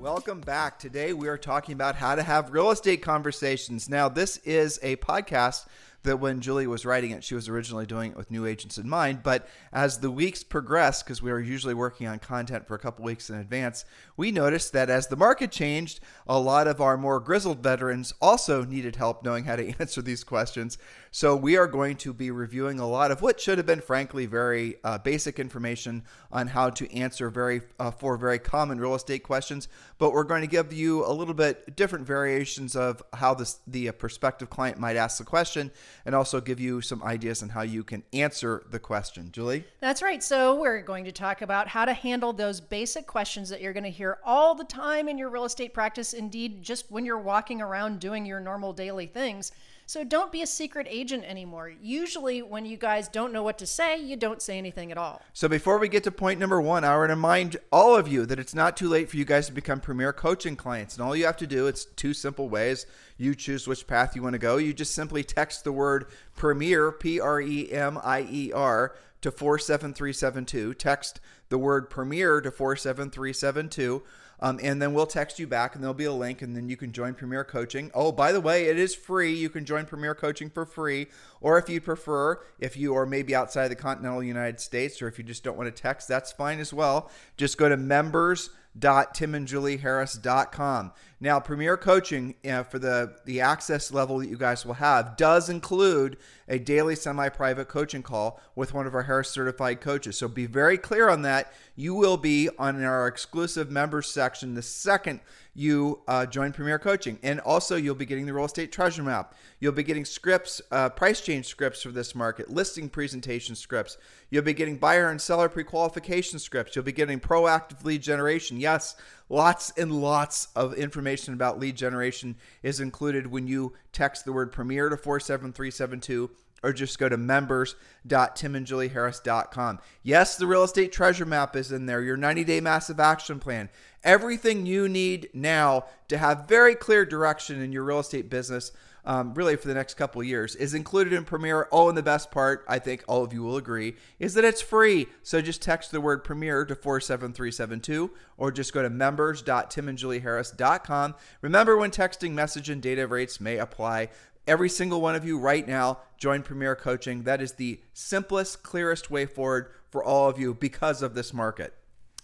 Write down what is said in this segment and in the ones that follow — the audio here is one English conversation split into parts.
Welcome back. Today we are talking about how to have real estate conversations. Now, this is a podcast that when Julie was writing it, she was originally doing it with new agents in mind. But as the weeks progressed, because we were usually working on content for a couple weeks in advance, we noticed that as the market changed, a lot of our more grizzled veterans also needed help knowing how to answer these questions. So we are going to be reviewing a lot of what should have been, frankly, very uh, basic information on how to answer very uh, four very common real estate questions. But we're going to give you a little bit different variations of how this the uh, prospective client might ask the question, and also give you some ideas on how you can answer the question. Julie, that's right. So we're going to talk about how to handle those basic questions that you're going to hear all the time in your real estate practice. Indeed, just when you're walking around doing your normal daily things. So don't be a secret agent anymore. Usually, when you guys don't know what to say, you don't say anything at all. So before we get to point number one, I want to remind all of you that it's not too late for you guys to become premier coaching clients. And all you have to do, it's two simple ways. You choose which path you want to go. You just simply text the word premier, P R E M I E R, to 47372. Text the word premier to 47372 um, and then we'll text you back and there'll be a link and then you can join Premier Coaching. Oh, by the way, it is free. You can join Premier Coaching for free. Or if you prefer, if you are maybe outside the continental United States or if you just don't want to text, that's fine as well. Just go to members www.timandjulieharris.com. Now, Premier Coaching uh, for the, the access level that you guys will have does include a daily semi private coaching call with one of our Harris certified coaches. So be very clear on that. You will be on our exclusive members section the second you uh, join Premier Coaching. And also, you'll be getting the real estate treasure map. You'll be getting scripts, uh, price change scripts for this market, listing presentation scripts. You'll be getting buyer and seller pre qualification scripts. You'll be getting proactive lead generation. Yes, lots and lots of information about lead generation is included when you text the word Premier to 47372 or just go to members.timandjulieharris.com. Yes, the real estate treasure map is in there, your 90 day massive action plan, everything you need now to have very clear direction in your real estate business. Um, really, for the next couple years, is included in Premier. Oh, and the best part, I think all of you will agree, is that it's free. So just text the word Premier to 47372 or just go to members.timandjulieharris.com. Remember, when texting, message and data rates may apply every single one of you right now join Premier Coaching. That is the simplest, clearest way forward for all of you because of this market.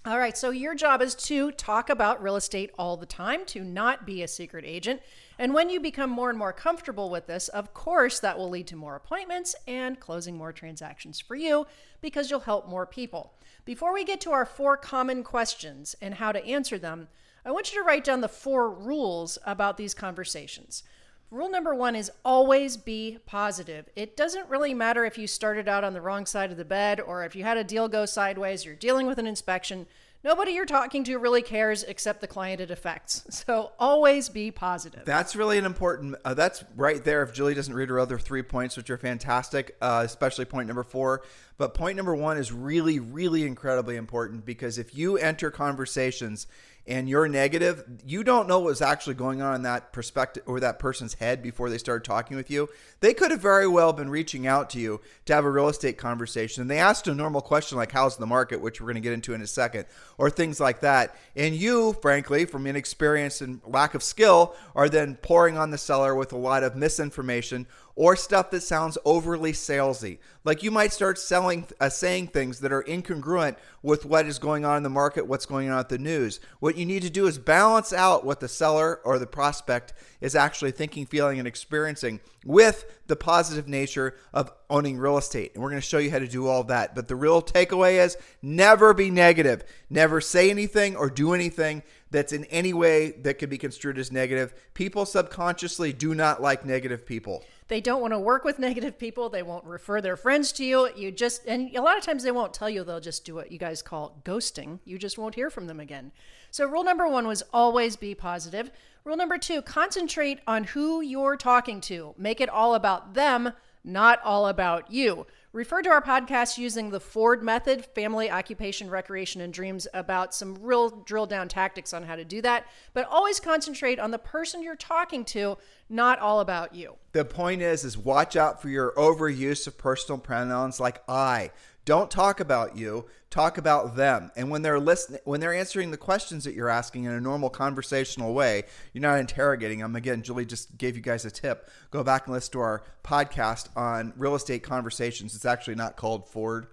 All right, so your job is to talk about real estate all the time, to not be a secret agent. And when you become more and more comfortable with this, of course, that will lead to more appointments and closing more transactions for you because you'll help more people. Before we get to our four common questions and how to answer them, I want you to write down the four rules about these conversations. Rule number one is always be positive. It doesn't really matter if you started out on the wrong side of the bed or if you had a deal go sideways, you're dealing with an inspection. Nobody you're talking to really cares except the client it affects. So always be positive. That's really an important, uh, that's right there. If Julie doesn't read her other three points, which are fantastic, uh, especially point number four. But point number one is really, really incredibly important because if you enter conversations and you're negative, you don't know what's actually going on in that perspective or that person's head before they started talking with you. They could have very well been reaching out to you to have a real estate conversation. And they asked a normal question like, How's the market? which we're going to get into in a second, or things like that. And you, frankly, from inexperience and lack of skill, are then pouring on the seller with a lot of misinformation or stuff that sounds overly salesy. Like you might start selling, uh, saying things that are incongruent with what is going on in the market, what's going on at the news. What you need to do is balance out what the seller or the prospect is actually thinking, feeling, and experiencing with the positive nature of owning real estate. And we're going to show you how to do all that. But the real takeaway is never be negative. Never say anything or do anything that's in any way that could be construed as negative. People subconsciously do not like negative people. They don't want to work with negative people. They won't refer their friends to you. You just, and a lot of times they won't tell you, they'll just do what you guys call ghosting. You just won't hear from them again. So, rule number one was always be positive. Rule number two, concentrate on who you're talking to. Make it all about them, not all about you. Refer to our podcast using the Ford method, family, occupation, recreation, and dreams, about some real drill down tactics on how to do that. But always concentrate on the person you're talking to, not all about you. The point is, is watch out for your overuse of personal pronouns like I. Don't talk about you, talk about them. And when they're listening when they're answering the questions that you're asking in a normal conversational way, you're not interrogating them. Again, Julie just gave you guys a tip. Go back and listen to our podcast on real estate conversations. It's actually not called Ford.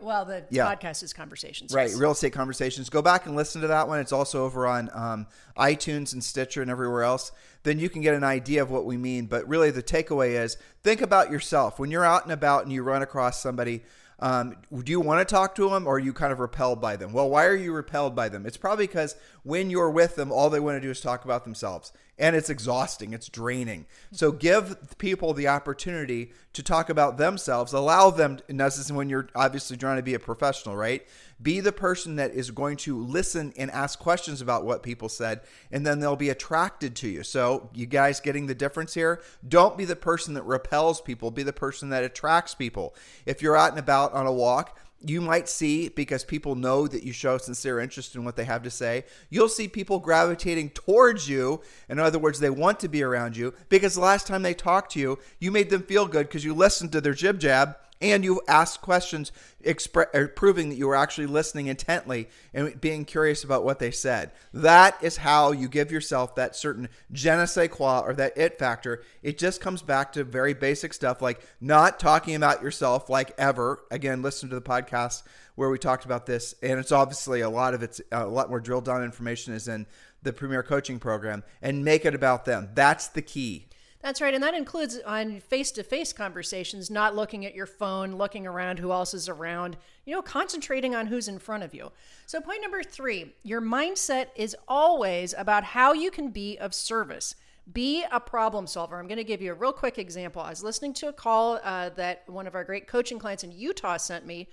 Well, the Yeah. podcast is conversations. Right, real estate conversations. Go back and listen to that one. It's also over on um, iTunes and Stitcher and everywhere else. Then you can get an idea of what we mean. But really, the takeaway is think about yourself when you're out and about and you run across somebody. Um, do you want to talk to them or are you kind of repelled by them? Well, why are you repelled by them? It's probably because when you're with them, all they want to do is talk about themselves. And it's exhausting, it's draining. So mm-hmm. give people the opportunity to talk about themselves. Allow them, and this is when you're obviously trying to be a professional, right? Be the person that is going to listen and ask questions about what people said, and then they'll be attracted to you. So, you guys getting the difference here? Don't be the person that repels people, be the person that attracts people. If you're out and about on a walk, you might see because people know that you show sincere interest in what they have to say. You'll see people gravitating towards you. In other words, they want to be around you because the last time they talked to you, you made them feel good because you listened to their jib jab and you asked questions expre- er, proving that you were actually listening intently and being curious about what they said. That is how you give yourself that certain je ne sais quoi or that it factor. It just comes back to very basic stuff like not talking about yourself like ever. Again, listen to the podcast where we talked about this, and it's obviously a lot of it's a lot more drilled down information is in the Premier Coaching Program, and make it about them. That's the key. That's right. And that includes on face to face conversations, not looking at your phone, looking around who else is around, you know, concentrating on who's in front of you. So, point number three your mindset is always about how you can be of service. Be a problem solver. I'm going to give you a real quick example. I was listening to a call uh, that one of our great coaching clients in Utah sent me,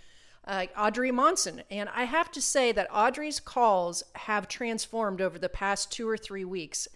uh, Audrey Monson. And I have to say that Audrey's calls have transformed over the past two or three weeks.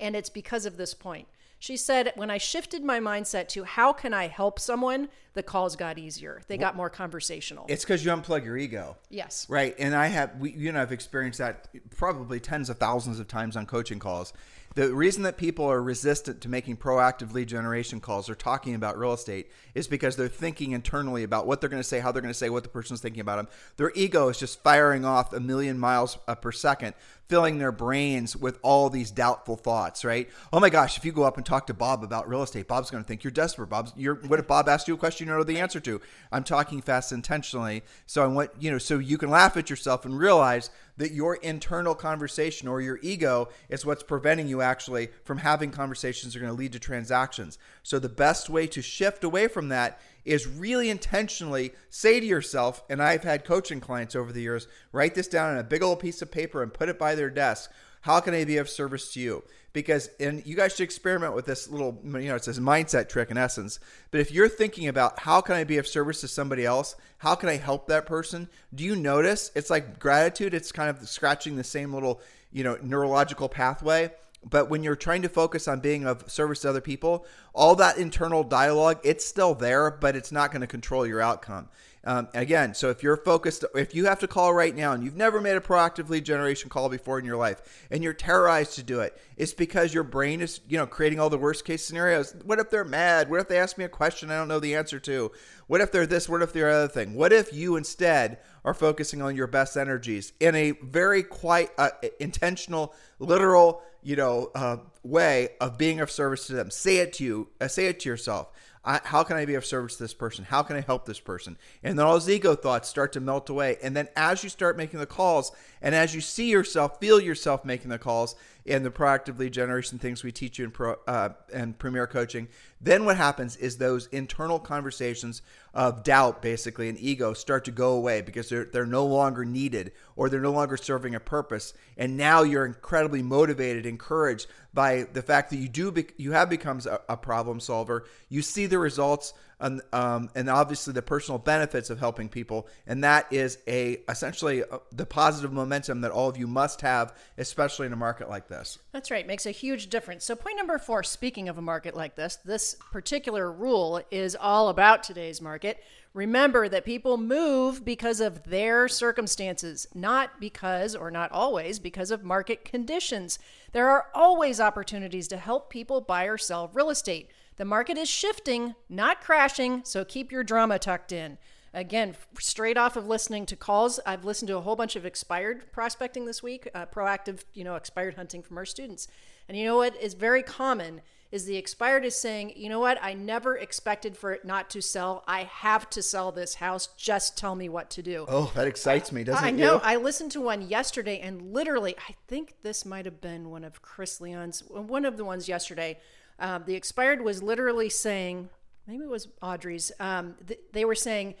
And it's because of this point. She said, when I shifted my mindset to how can I help someone, the calls got easier. They got more conversational. It's because you unplug your ego. yes. Right. And I have, we, you know, I've experienced that probably tens of thousands of times on coaching calls. The reason that people are resistant to making proactive lead generation calls or talking about real estate is because they're thinking internally about what they're going to say, how they're going to say what the person's thinking about them. Their ego is just firing off a million miles uh, per second, filling their brains with all these doubtful thoughts, right? Oh my gosh, if you go up and talk to Bob about real estate, Bob's going to think you're desperate. Bob's, you're, what if Bob asked you a question you don't know the answer to? I'm talking fast intentionally. So I want, you know, so you can laugh at yourself and realize that your internal conversation or your ego is what's preventing you actually from having conversations that are going to lead to transactions. So the best way to shift away from that is really intentionally say to yourself, and I've had coaching clients over the years, write this down on a big old piece of paper and put it by their desk. How can I be of service to you? Because, and you guys should experiment with this little, you know, it's this mindset trick in essence. But if you're thinking about how can I be of service to somebody else? How can I help that person? Do you notice it's like gratitude? It's kind of scratching the same little, you know, neurological pathway. But when you're trying to focus on being of service to other people, all that internal dialogue, it's still there, but it's not going to control your outcome. Um, again, so if you're focused, if you have to call right now and you've never made a proactive lead generation call before in your life and you're terrorized to do it, it's because your brain is, you know, creating all the worst case scenarios. What if they're mad? What if they ask me a question I don't know the answer to? What if they're this? What if they're other thing? What if you instead are focusing on your best energies in a very quite uh, intentional, literal, you know, uh, way of being of service to them? Say it to you. Uh, say it to yourself. I, how can I be of service to this person? How can I help this person? And then all those ego thoughts start to melt away. And then as you start making the calls, and as you see yourself, feel yourself making the calls, and the proactive lead generation things we teach you in pro uh, and premier coaching then what happens is those internal conversations of doubt basically and ego start to go away because they're, they're no longer needed or they're no longer serving a purpose and now you're incredibly motivated encouraged by the fact that you do be, you have become a, a problem solver you see the results and, um, and obviously the personal benefits of helping people and that is a essentially uh, the positive momentum that all of you must have especially in a market like this That's right. Makes a huge difference. So, point number four speaking of a market like this, this particular rule is all about today's market. Remember that people move because of their circumstances, not because, or not always, because of market conditions. There are always opportunities to help people buy or sell real estate. The market is shifting, not crashing, so keep your drama tucked in. Again, straight off of listening to calls, I've listened to a whole bunch of expired prospecting this week, uh, proactive, you know, expired hunting from our students. And you know what is very common is the expired is saying, you know what, I never expected for it not to sell. I have to sell this house. Just tell me what to do. oh that excites me doesn't I it I know. you? I listened to one yesterday, and literally, I think this might have been one of Chris Leon's, one of the ones yesterday. Um, the expired was literally saying, maybe it was Audrey's. Um, th- they were saying,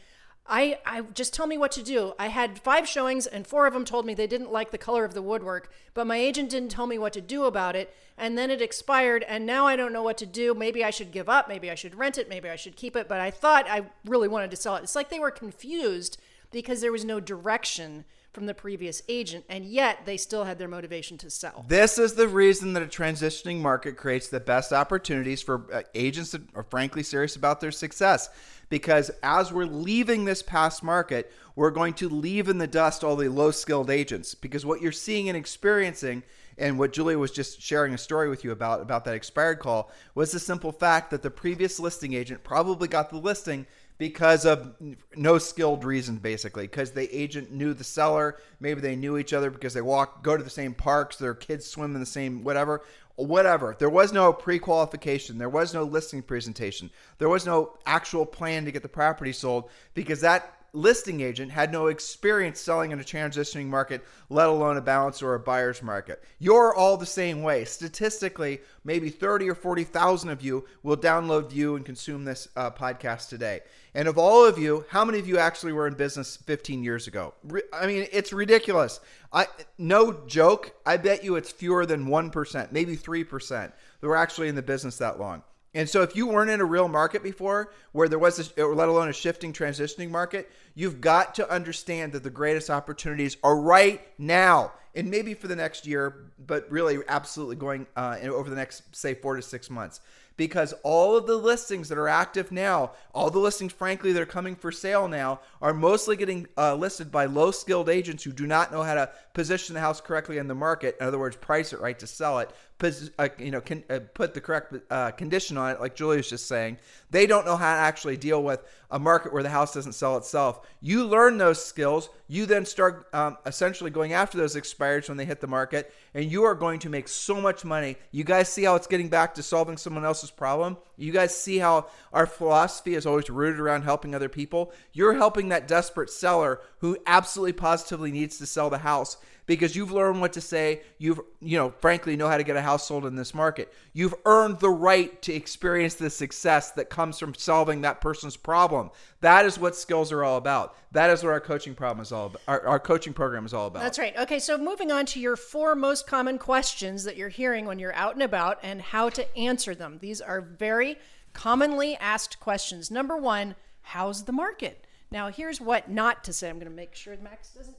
I, I just tell me what to do. I had five showings, and four of them told me they didn't like the color of the woodwork, but my agent didn't tell me what to do about it. And then it expired, and now I don't know what to do. Maybe I should give up. Maybe I should rent it. Maybe I should keep it. But I thought I really wanted to sell it. It's like they were confused because there was no direction from the previous agent, and yet they still had their motivation to sell. This is the reason that a transitioning market creates the best opportunities for uh, agents that are frankly serious about their success. Because as we're leaving this past market, we're going to leave in the dust all the low skilled agents. Because what you're seeing and experiencing, and what Julie was just sharing a story with you about, about that expired call, was the simple fact that the previous listing agent probably got the listing because of no skilled reason basically because the agent knew the seller. Maybe they knew each other because they walk go to the same parks their kids swim in the same whatever whatever. There was no pre-qualification. There was no listing presentation. There was no actual plan to get the property sold because that listing agent had no experience selling in a transitioning market, let alone a balance or a buyer's market. You're all the same way. Statistically, maybe 30 or 40,000 of you will download, view, and consume this uh, podcast today. And of all of you, how many of you actually were in business 15 years ago? Re- I mean, it's ridiculous. I no joke. I bet you it's fewer than 1%, maybe 3% that were actually in the business that long. And so, if you weren't in a real market before, where there was, a, let alone a shifting, transitioning market, you've got to understand that the greatest opportunities are right now, and maybe for the next year, but really, absolutely going uh, over the next, say, four to six months. Because all of the listings that are active now, all the listings, frankly, that are coming for sale now, are mostly getting uh, listed by low skilled agents who do not know how to position the house correctly in the market. In other words, price it right to sell it. Pos- uh, you know, uh, put the correct uh, condition on it, like Julie's just saying. They don't know how to actually deal with a market where the house doesn't sell itself. You learn those skills. You then start um, essentially going after those expireds when they hit the market, and you are going to make so much money. You guys see how it's getting back to solving someone else's problem? You guys see how our philosophy is always rooted around helping other people? You're helping that desperate seller who absolutely positively needs to sell the house because you've learned what to say. You've, you know, frankly, know how to get a house sold in this market. You've earned the right to experience the success that comes from solving that person's problem. That is what skills are all about. That is what our coaching problem is all about. Our, our coaching program is all about. That's right. Okay, so moving on to your four most common questions that you're hearing when you're out and about and how to answer them. These are very commonly asked questions. Number one, how's the market? Now, here's what not to say. I'm going to make sure Max doesn't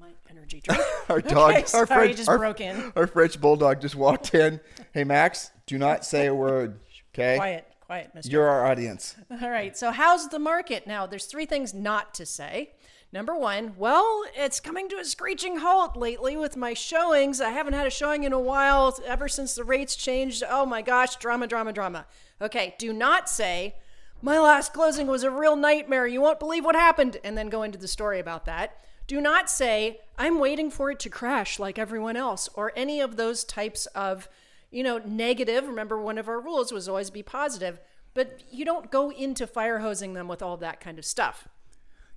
my energy drink. Our dog, Okay, our sorry, French, our, broke in. Our French bulldog just walked in. Hey, Max, do not say a word. Okay, Quiet, quiet, Mister. you're our audience. All right. So, how's the market? Now, there's three things not to say. Number one, well, it's coming to a screeching halt lately with my showings. I haven't had a showing in a while ever since the rates changed. Oh my gosh, drama, drama, drama. Okay, do not say, my last closing was a real nightmare. You won't believe what happened, and then go into the story about that. Do not say, I'm waiting for it to crash like everyone else, or any of those types of, you know, negative. Remember, one of our rules was always be positive, but you don't go into fire hosing them with all that kind of stuff.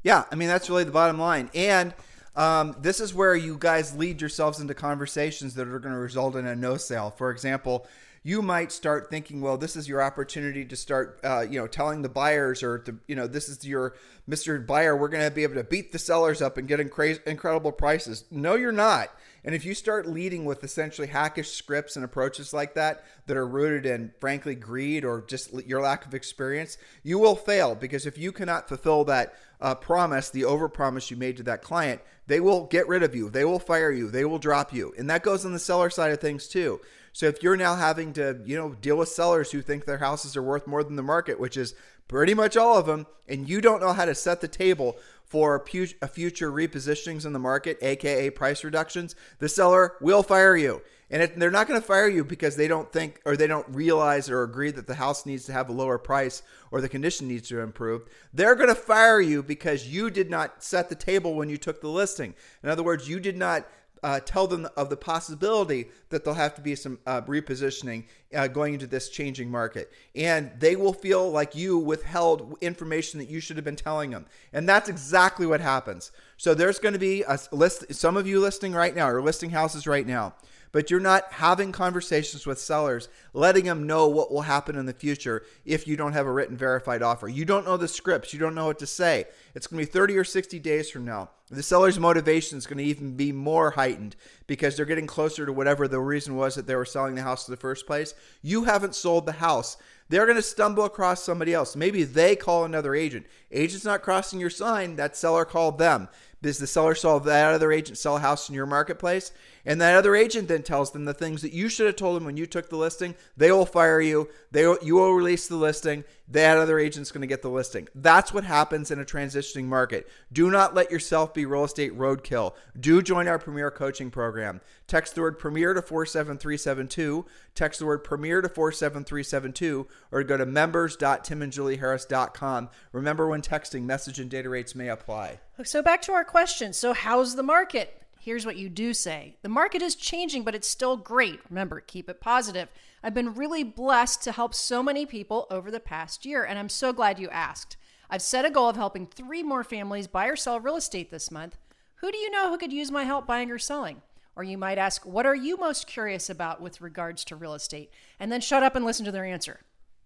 Yeah, I mean that's really the bottom line. And Um, this is where you guys lead yourselves into conversations that are going to result in a no sale. For example, you might start thinking, well, this is your opportunity to start, uh, you know, telling the buyers or, you know, this is your Mr. Buyer. We're going to be able to beat the sellers up and get incredible prices. No, you're not. And if you start leading with essentially hackish scripts and approaches like that that are rooted in, frankly, greed or just your lack of experience, you will fail because if you cannot fulfill that uh, promise, the overpromise you made to that client, they will get rid of you. They will fire you. They will drop you. And that goes on the seller side of things too. So if you're now having to, you know, deal with sellers who think their houses are worth more than the market, which is pretty much all of them, and you don't know how to set the table for a future repositionings in the market, aka price reductions, the seller will fire you. And they're not going to fire you because they don't think or they don't realize or agree that the house needs to have a lower price or the condition needs to improve. They're going to fire you because you did not set the table when you took the listing. In other words, you did not uh, tell them of the possibility that there'll have to be some uh, repositioning uh, going into this changing market. And they will feel like you withheld information that you should have been telling them. And that's exactly what happens. So there's going to be a list, some of you listing right now or listing houses right now but you're not having conversations with sellers, letting them know what will happen in the future if you don't have a written verified offer. You don't know the scripts, you don't know what to say. It's going to be 30 or 60 days from now. The seller's motivation is going to even be more heightened because they're getting closer to whatever the reason was that they were selling the house in the first place. You haven't sold the house. They're going to stumble across somebody else. Maybe they call another agent. Agent's not crossing your sign, that seller called them. Does the seller saw that other agent sell a house in your marketplace? And that other agent then tells them the things that you should have told them when you took the listing. They will fire you. They you will release the listing. That other agent's going to get the listing. That's what happens in a transitioning market. Do not let yourself be real estate roadkill. Do join our Premier Coaching Program. Text the word Premier to 47372. Text the word Premier to 47372 or go to members.timandjulieharris.com. Remember when texting, message and data rates may apply. So back to our question. So how's the market? Here's what you do say The market is changing, but it's still great. Remember, keep it positive. I've been really blessed to help so many people over the past year, and I'm so glad you asked. I've set a goal of helping three more families buy or sell real estate this month. Who do you know who could use my help buying or selling? Or you might ask, What are you most curious about with regards to real estate? And then shut up and listen to their answer.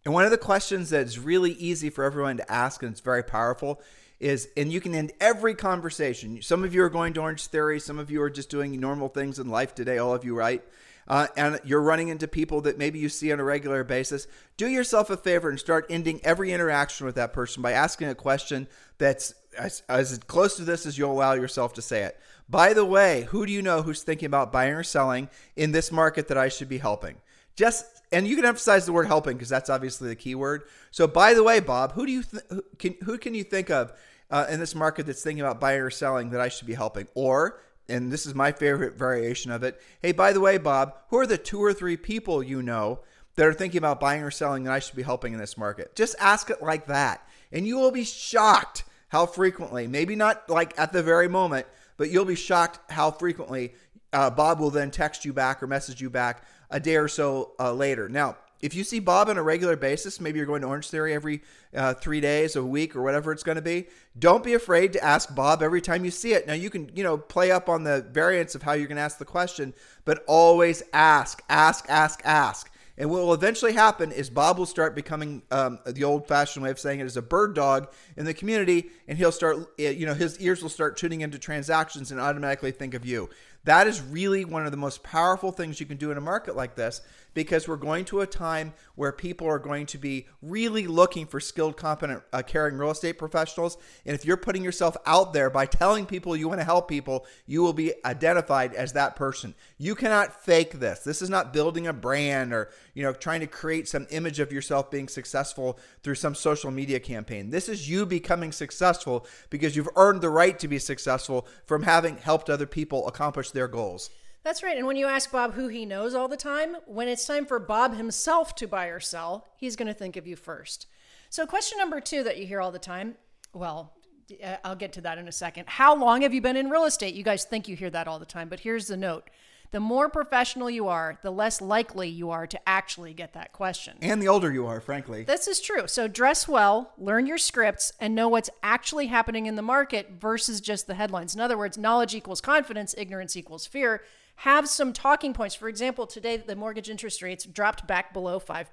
And one of the questions that's really easy for everyone to ask, and it's very powerful, is, and you can end every conversation. Some of you are going to Orange Theory, some of you are just doing normal things in life today, all of you, right? Uh, and you're running into people that maybe you see on a regular basis. Do yourself a favor and start ending every interaction with that person by asking a question that's as, as close to this as you'll allow yourself to say it. By the way, who do you know who's thinking about buying or selling in this market that I should be helping? Just and you can emphasize the word helping because that's obviously the key word. So, by the way, Bob, who do you th- who can who can you think of uh, in this market that's thinking about buying or selling that I should be helping? Or, and this is my favorite variation of it. Hey, by the way, Bob, who are the two or three people you know that are thinking about buying or selling that I should be helping in this market? Just ask it like that, and you will be shocked how frequently. Maybe not like at the very moment, but you'll be shocked how frequently uh, Bob will then text you back or message you back a day or so uh, later. Now, if you see Bob on a regular basis, maybe you're going to Orange Theory every uh, three days, a week, or whatever it's going to be. Don't be afraid to ask Bob every time you see it. Now you can, you know, play up on the variants of how you're going to ask the question, but always ask, ask, ask, ask. And what will eventually happen is Bob will start becoming um, the old-fashioned way of saying it is a bird dog in the community, and he'll start, eh, you know, his ears will start tuning into transactions and automatically think of you. That is really one of the most powerful things you can do in a market like this because we're going to a time where people are going to be really looking for skilled, competent, uh, caring real estate professionals. And if you're putting yourself out there by telling people you want to help people, you will be identified as that person. You cannot fake this. This is not building a brand or, you know, trying to create some image of yourself being successful through some social media campaign. This is you becoming successful because you've earned the right to be successful from having helped other people accomplish their goals. That's right. And when you ask Bob who he knows all the time, when it's time for Bob himself to buy or sell, he's going to think of you first. So, question number two that you hear all the time well, uh, I'll get to that in a second. How long have you been in real estate? You guys think you hear that all the time, but here's the note The more professional you are, the less likely you are to actually get that question. And the older you are, frankly. This is true. So dress well, learn your scripts, and know what's actually happening in the market versus just the headlines. In other words, knowledge equals confidence, ignorance equals fear. Have some talking points. For example, today the mortgage interest rates dropped back below 5%.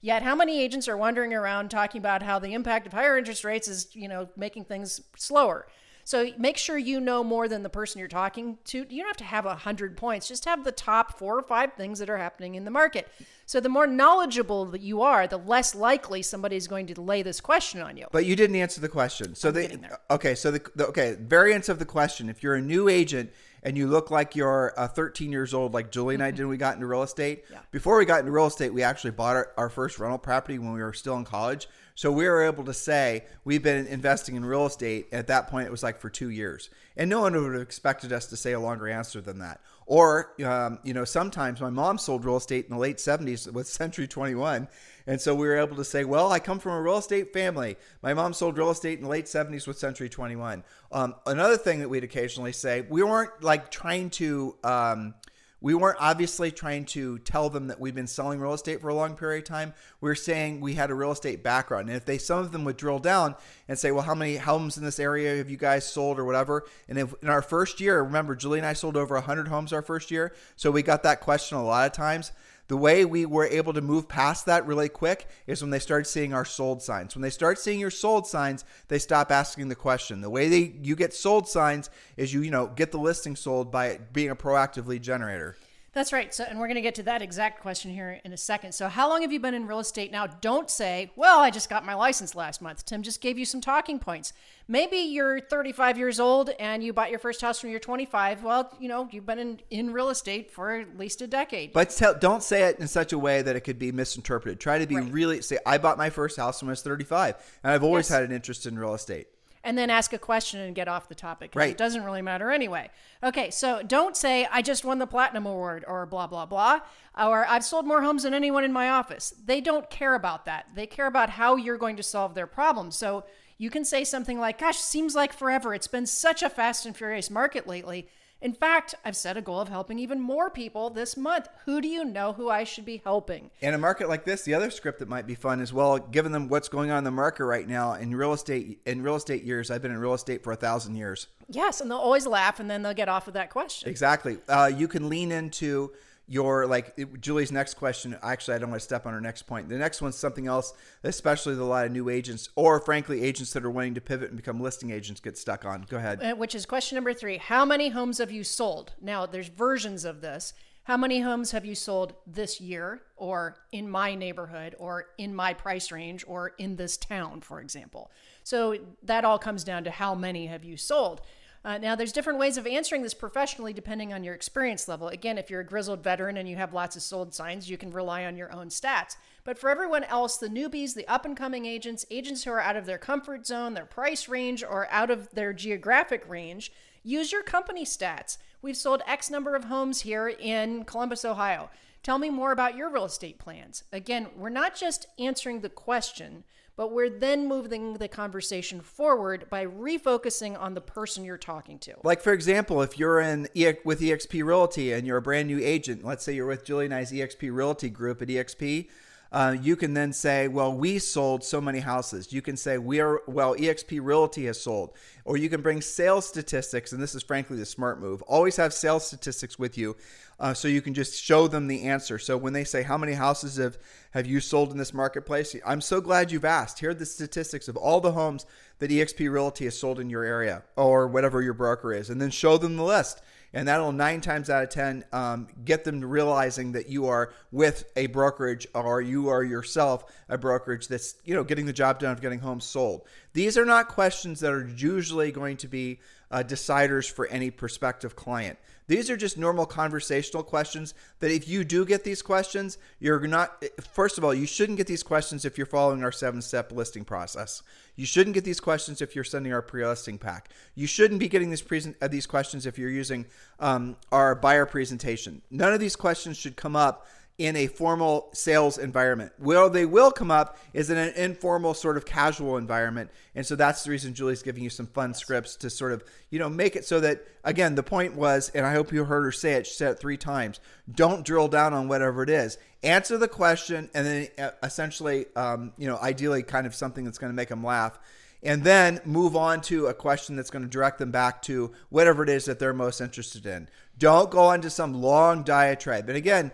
Yet how many agents are wandering around talking about how the impact of higher interest rates is, you know, making things slower? So make sure you know more than the person you're talking to. You don't have to have a hundred points. Just have the top four or five things that are happening in the market. So the more knowledgeable that you are, the less likely somebody is going to lay this question on you. But you didn't answer the question. So the okay, so the, the okay variance of the question. If you're a new agent and you look like you're uh, 13 years old, like Julie and I did when we got into real estate. Mm-hmm. Yeah. Before we got into real estate, we actually bought our, our first rental property when we were still in college. So we were able to say we've been investing in real estate. At that point, it was like for two years, and no one would have expected us to say a longer answer than that. Or, um, you know, sometimes my mom sold real estate in the late 70s with Century 21. And so we were able to say, well, I come from a real estate family. My mom sold real estate in the late 70s with Century 21. Um, another thing that we'd occasionally say, we weren't like trying to. Um, we weren't obviously trying to tell them that we've been selling real estate for a long period of time. We were saying we had a real estate background. And if they, some of them would drill down and say, well, how many homes in this area have you guys sold or whatever? And if in our first year, remember, Julie and I sold over 100 homes our first year. So we got that question a lot of times. The way we were able to move past that really quick is when they start seeing our sold signs. When they start seeing your sold signs, they stop asking the question. The way they you get sold signs is you you know get the listing sold by being a proactive lead generator. That's right. So, and we're going to get to that exact question here in a second. So, how long have you been in real estate now? Don't say, well, I just got my license last month. Tim just gave you some talking points. Maybe you're 35 years old and you bought your first house when you're 25. Well, you know, you've been in, in real estate for at least a decade. But tell, don't say it in such a way that it could be misinterpreted. Try to be Right. really say, I bought my first house when I was 35, and I've always Yes. had an interest in real estate. And then ask a question and get off the topic. Right. It doesn't really matter anyway. Okay, so don't say, I just won the Platinum Award or blah, blah, blah, or I've sold more homes than anyone in my office. They don't care about that. They care about how you're going to solve their problem. So you can say something like, Gosh, seems like forever. It's been such a fast and furious market lately. In fact, I've set a goal of helping even more people this month. Who do you know who I should be helping? In a market like this, the other script that might be fun as well, given them what's going on in the market right now in real estate. In real estate years, I've been in real estate for a thousand years. Yes, and they'll always laugh and then they'll get off of that question. Exactly. Uh, you can lean into your like it- Julie's next question. Actually, I don't want to step on her next point. The next one's something else, especially the a lot of new agents, or frankly, agents that are wanting to pivot and become listing agents get stuck on. Go ahead. Uh, which is question number three. How many homes have you sold? Now, there's versions of this. How many homes have you sold this year, or in my neighborhood, or in my price range, or in this town, for example? So that all comes down to how many have you sold. Uh, now, there's different ways of answering this professionally depending on your experience level. Again, if you're a grizzled veteran and you have lots of sold signs, you can rely on your own stats. But for everyone else, the newbies, the up and coming agents, agents who are out of their comfort zone, their price range, or out of their geographic range, use your company stats. We've sold X number of homes here in Columbus, Ohio. Tell me more about your real estate plans. Again, we're not just answering the question, but we're then moving the conversation forward by refocusing on the person you're talking to. Like for example, if you're in E- with EXP Realty and you're a brand new agent, let's say you're with Julie and I's EXP Realty group at EXP, uh, you can then say, "Well, we sold so many houses." You can say, "We are well, EXP Realty has sold," or you can bring sales statistics, and this is frankly the smart move. Always have sales statistics with you, uh, so you can just show them the answer. So when they say, "How many houses have have you sold in this marketplace?" I'm so glad you've asked. Here are the statistics of all the homes that EXP Realty has sold in your area or whatever your broker is, and then show them the list. And that'll nine times out of 10 um, get them realizing that you are with a brokerage or you are yourself a brokerage that's, you know, getting the job done of getting homes sold. These are not questions that are usually going to be uh, deciders for any prospective client. These are just normal conversational questions that if you do get these questions, you're not, first of all, you shouldn't get these questions if you're following our seven step listing process. You shouldn't get these questions if you're sending our pre listing pack. You shouldn't be getting these, present, uh, these questions if you're using um, our buyer presentation. None of these questions should come up in a formal sales environment. Where they will come up is in an informal, sort of casual environment. And so that's the reason Julie's giving you some fun scripts to sort of, you know, make it so that, again, the point was, and I hope you heard her say it, she said it three times don't drill down on whatever it is. Answer the question and then uh, essentially, um, you know, ideally kind of something that's going to make them laugh and then move on to a question that's going to direct them back to whatever it is that they're most interested in. Don't go into some long diatribe. And again,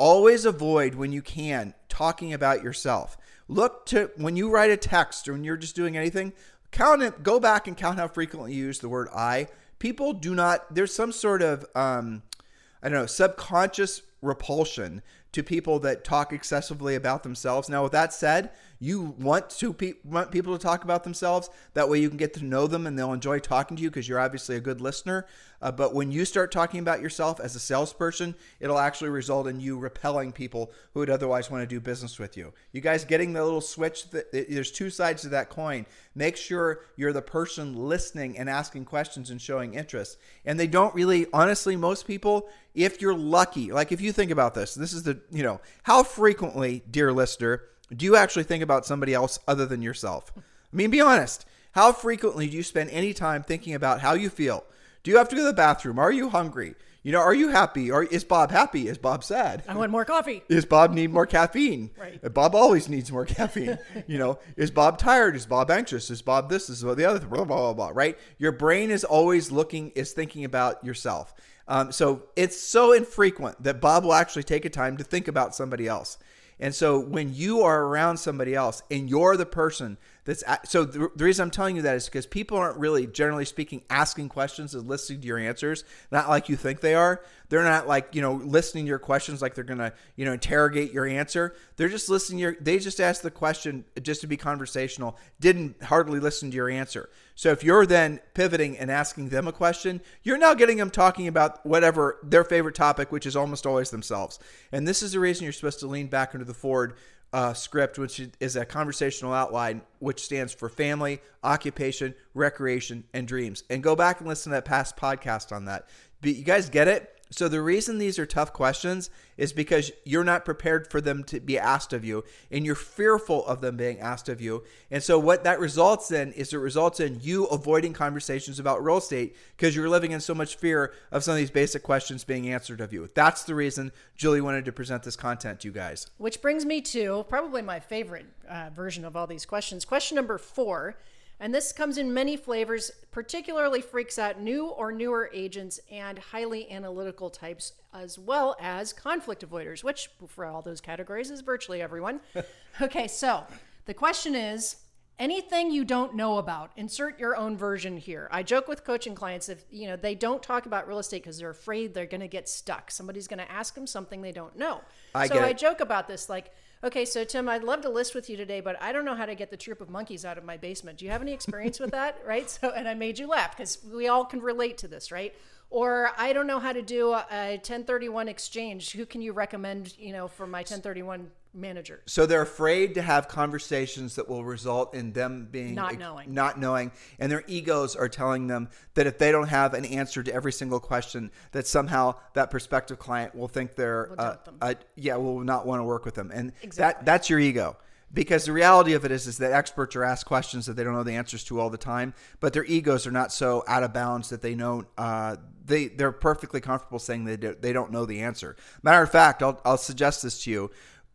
always avoid when you can talking about yourself. Look to when you write a text or when you're just doing anything, count it, go back and count how frequently you use the word I. People do not, there's some sort of, um, I don't know, subconscious repulsion to people that talk excessively about themselves. Now, with that said, you want to pe- want people to talk about themselves. That way, you can get to know them and they'll enjoy talking to you because you're obviously a good listener. Uh, but when you start talking about yourself as a salesperson, it'll actually result in you repelling people who would otherwise want to do business with you. You guys getting the little switch? That, there's two sides to that coin. Make sure you're the person listening and asking questions and showing interest. And they don't really, honestly, most people, if you're lucky, like if you think about this, this is the, you know, how frequently, dear listener, do you actually think about somebody else other than yourself? I mean, be honest. How frequently do you spend any time thinking about how you feel? Do you have to go to the bathroom? Are you hungry? You know, are you happy? Or is Bob happy? Is Bob sad? I want more coffee. Is Bob need more caffeine? Right. Bob always needs more caffeine. you know, is Bob tired? Is Bob anxious? Is Bob this? Is Bob the other? Blah blah blah. blah right. Your brain is always looking, is thinking about yourself. Um, so it's so infrequent that Bob will actually take a time to think about somebody else. And so when you are around somebody else and you're the person that's so the, the reason I'm telling you that is because people aren't really generally speaking asking questions and listening to your answers, not like you think they are. They're not like, you know, listening to your questions like they're to, you know, interrogate your answer. They're just listening your they just asked the question just to be conversational, didn't hardly listen to your answer. So if you're then pivoting and asking them a question, you're now getting them talking about whatever their favorite topic, which is almost always themselves. And this is the reason you're supposed to lean back into the Ford uh, script, which is a conversational outline, which stands for family, occupation, recreation, and dreams. And go back and listen to that past podcast on that. But you guys get it? So the reason these are tough questions is because you're not prepared for them to be asked of you and you're fearful of them being asked of you. And so what that results in is it results in you avoiding conversations about real estate because you're living in so much fear of some of these basic questions being answered of you. That's the reason Julie wanted to present this content to you guys. Which brings me to probably my favorite uh, version of all these questions. Question number 4 and this comes in many flavors, particularly freaks out new or newer agents and highly analytical types, as well as conflict avoiders, which for all those categories is virtually everyone. okay, so the question is anything you don't know about insert your own version here. I joke with coaching clients if you know they don't talk about real estate because they're afraid they're going to get stuck. Somebody's going to ask them something they don't know. I so i joke about this like Okay, so Tim, I'd love to list with you today, but I don't know how to get the troop of monkeys out of my basement. Do you have any experience with that? Right? So, and I made you laugh because we all can relate to this, right? Or I don't know how to do a, a 1031 exchange. Who can you recommend, you know, for my 1031 manager? So they're afraid to have conversations that will result in them being Not knowing. not knowing, and their egos are telling them that if they don't have an answer to every single question, that somehow that prospective client will think they're Will uh, uh, yeah will not want to work with them, and Exactly. that that's your ego. Because the reality of it is, is that experts are asked questions that they don't know the answers to all the time, but their egos are not so out of bounds that they know uh, they they're perfectly comfortable saying they do, they don't know the answer. Matter of fact, I'll I'll suggest this to you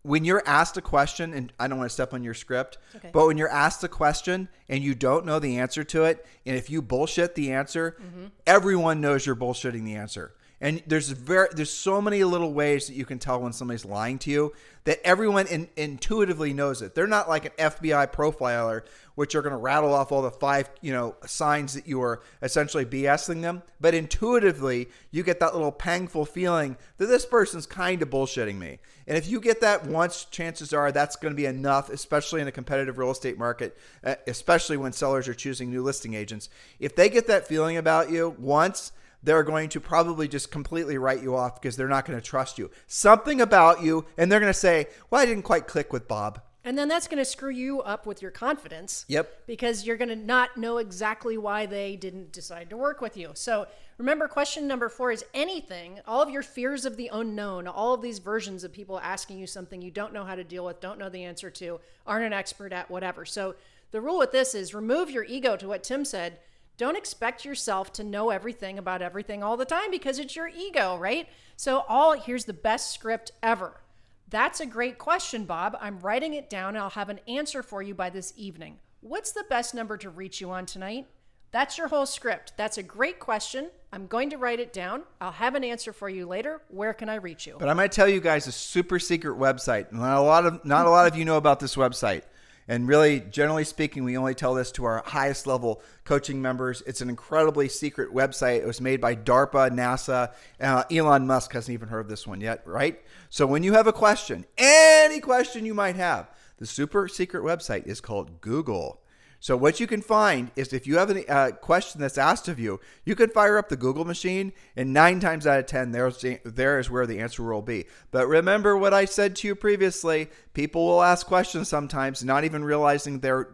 when you're asked a question, and I don't want to step on your script, Okay. but when you're asked a question and you don't know the answer to it, and if you bullshit the answer, mm-hmm. everyone knows you're bullshitting the answer. And there's very there's so many little ways that you can tell when somebody's lying to you that everyone in, intuitively knows it. They're not like an FBI profiler, which are going to rattle off all the five you know signs that you are essentially BSing them. But intuitively, you get that little pangful feeling that this person's kind of bullshitting me. And if you get that once, chances are that's going to be enough, especially in a competitive real estate market, uh, especially when sellers are choosing new listing agents. If they get that feeling about you once, they're going to probably just completely write you off because they're not going to trust you. Something about you, and they're going to say, Well, I didn't quite click with Bob. And then that's going to screw you up with your confidence. Yep. Because you're going to not know exactly why they didn't decide to work with you. So remember, question number four is anything, all of your fears of the unknown, all of these versions of people asking you something you don't know how to deal with, don't know the answer to, aren't an expert at, whatever. So the rule with this is remove your ego to what Tim said. Don't expect yourself to know everything about everything all the time because it's your ego, right? So all here's the best script ever that's a great question, Bob. I'm writing it down and I'll have an answer for you by this evening. What's the best number to reach you on tonight? That's your whole script. That's a great question. I'm going to write it down. I'll have an answer for you later. Where can I reach you? But going to tell you guys a super secret website. Not a lot of not a lot of you know about this website. And really, generally speaking, we only tell this to our highest level coaching members. It's an incredibly secret website. It was made by DARPA, NASA. Uh, Elon Musk hasn't even heard of this one yet, right? So when you have a question, any question you might have, the super secret website is called Google. So what you can find is if you have a uh, question that's asked of you, you can fire up the Google machine, and nine times out of ten, there's there is where the answer will be. But remember what I said to you previously: people will ask questions sometimes, not even realizing their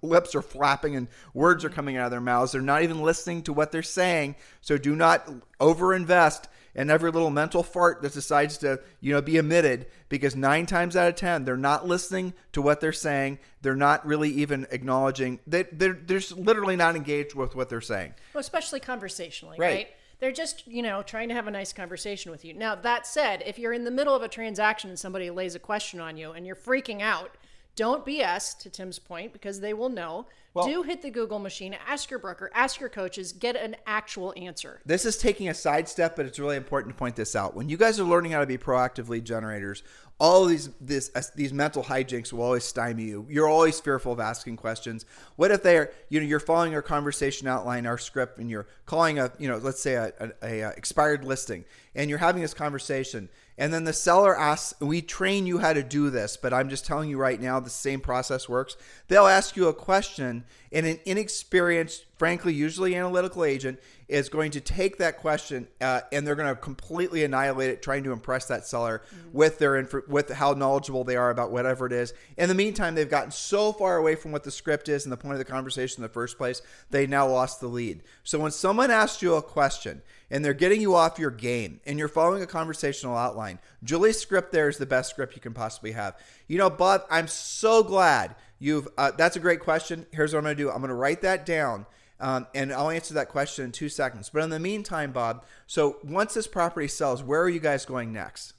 lips are flapping and words are coming out of their mouths. They're not even listening to what they're saying. So do not overinvest and every little mental fart that decides to, you know, be emitted because nine times out of 10, they're not listening to what they're saying. They're not really even acknowledging, they, they're, they're literally not engaged with what they're saying. Well, especially conversationally, right? right? They're just, you know, trying to have a nice conversation with you. Now, that said, if you're in the middle of a transaction and somebody lays a question on you and you're freaking out, don't BS to Tim's point because they will know. Well, Do hit the Google machine, ask your broker, ask your coaches, get an actual answer. This is taking a side step, but it's really important to point this out. When you guys are learning how to be proactive lead generators, all of these this uh, these mental hijinks will always stymie you. You're always fearful of asking questions. What if they're you know you're following our conversation outline, our script, and you're calling a you know let's say a, a, a expired listing, and you're having this conversation, and then the seller asks, we train you how to do this, but I'm just telling you right now, the same process works. They'll ask you a question, and an inexperienced, frankly, usually analytical agent is going to take that question uh, and they're going to completely annihilate it, trying to impress that seller mm-hmm. with their inf- with how knowledgeable they are about whatever it is. In the meantime, they've gotten so far away from what the script is and the point of the conversation in the first place, they now lost the lead. So when someone asks you a question and they're getting you off your game and you're following a conversational outline, Julie's script there is the best script you can possibly have. You know, Bob, I'm so glad you've. Uh, that's a great question. Here's what I'm going to do. I'm going to write that down. Um, and I'll answer that question in two seconds. But in the meantime, Bob, so once this property sells, where are you guys going next?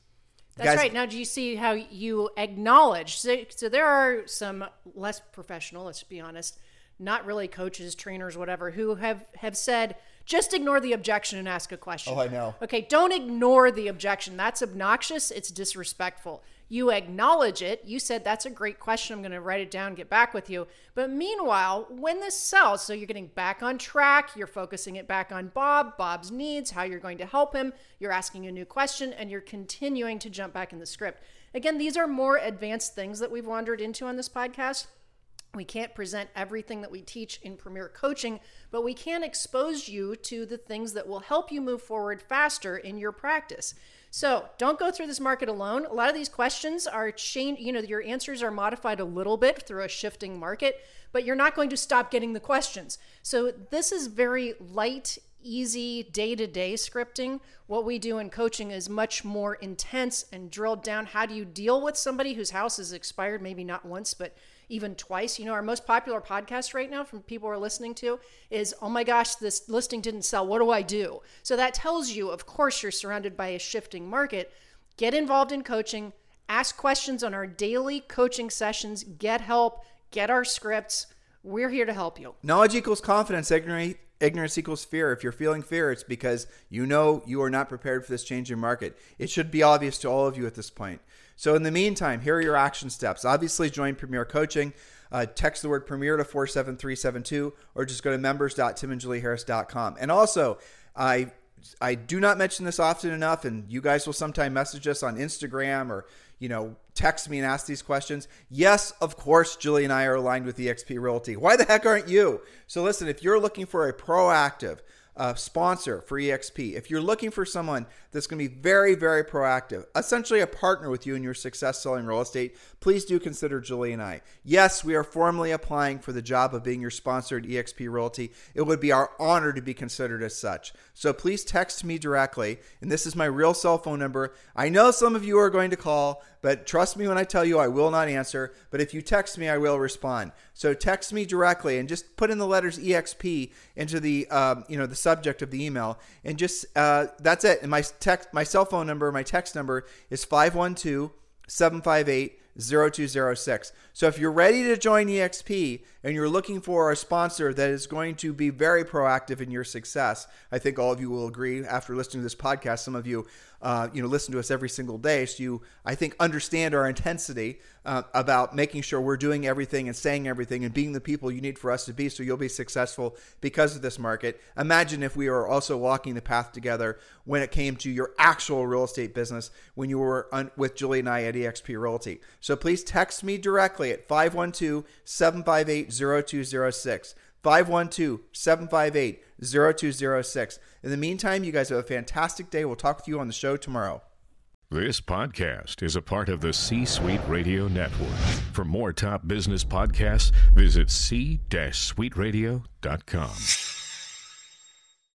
That's guys, right. Now, do you see how you acknowledge? So, so there are some less professional, let's be honest, not really coaches, trainers, whatever, who have have said just ignore the objection and ask a question. Oh, I know. Okay, don't ignore the objection. That's obnoxious. It's disrespectful. You acknowledge it. You said, That's a great question. I'm going to write it down, get back with you. But meanwhile, when this sells, so you're getting back on track, you're focusing it back on Bob, Bob's needs, how you're going to help him, you're asking a new question, and you're continuing to jump back in the script. Again, these are more advanced things that we've wandered into on this podcast. We can't present everything that we teach in Premier Coaching, but we can expose you to the things that will help you move forward faster in your practice. So don't go through this market alone. A lot of these questions are changed, you know, your answers are modified a little bit through a shifting market, but you're not going to stop getting the questions. So this is very light, easy day to day scripting. What we do in coaching is much more intense and drilled down. How do you deal with somebody whose house is expired, maybe not once, but even twice. You know, our most popular podcast right now from people we're listening to is, oh my gosh, this listing didn't sell. What do I do? So that tells you, of course, you're surrounded by a shifting market. Get involved in coaching, ask questions on our daily coaching sessions, get help, get our scripts. We're here to help you. Knowledge equals confidence. Ignorance, ignorance equals fear. If you're feeling fear, it's because you know you are not prepared for this change in market. It should be obvious to all of you at this point. So, in the meantime, here are your action steps. Obviously, join Premier Coaching. Uh, text the word Premier to 47372 or just go to members.timandjulieharris.com. And also, I I do not mention this often enough, and you guys will sometime message us on Instagram or you know text me and ask these questions. Yes, of course, Julie and I are aligned with eXp Realty. Why the heck aren't you? So listen, if you're looking for a proactive uh, sponsor for EXP, if you're looking for someone that's going to be very, very proactive, essentially a partner with you in your success selling real estate, please do consider Julie and I. Yes, we are formally applying for the job of being your sponsor at EXP Realty. It would be our honor to be considered as such. So please text me directly, and this is my real cell phone number. I know some of you are going to call, but trust me when I tell you I will not answer. But if you text me, I will respond. So text me directly and just put in the letters EXP into the um, you know the subject of the email, and just uh, that's it. And my text, my cell phone number, my text number is 512 758 0206. So if you're ready to join EXP and you're looking for a sponsor that is going to be very proactive in your success, I think all of you will agree after listening to this podcast. Some of you, uh, you know, listen to us every single day, so you, I think, understand our intensity uh, about making sure we're doing everything and saying everything and being the people you need for us to be, so you'll be successful because of this market. Imagine if we were also walking the path together when it came to your actual real estate business when you were un- with Julie and I at EXP Realty. So please text me directly at 512 758 0206. 512 758 0206. In the meantime, you guys have a fantastic day. We'll talk with you on the show tomorrow. This podcast is a part of the C Suite Radio Network. For more top business podcasts, visit c-suiteradio.com.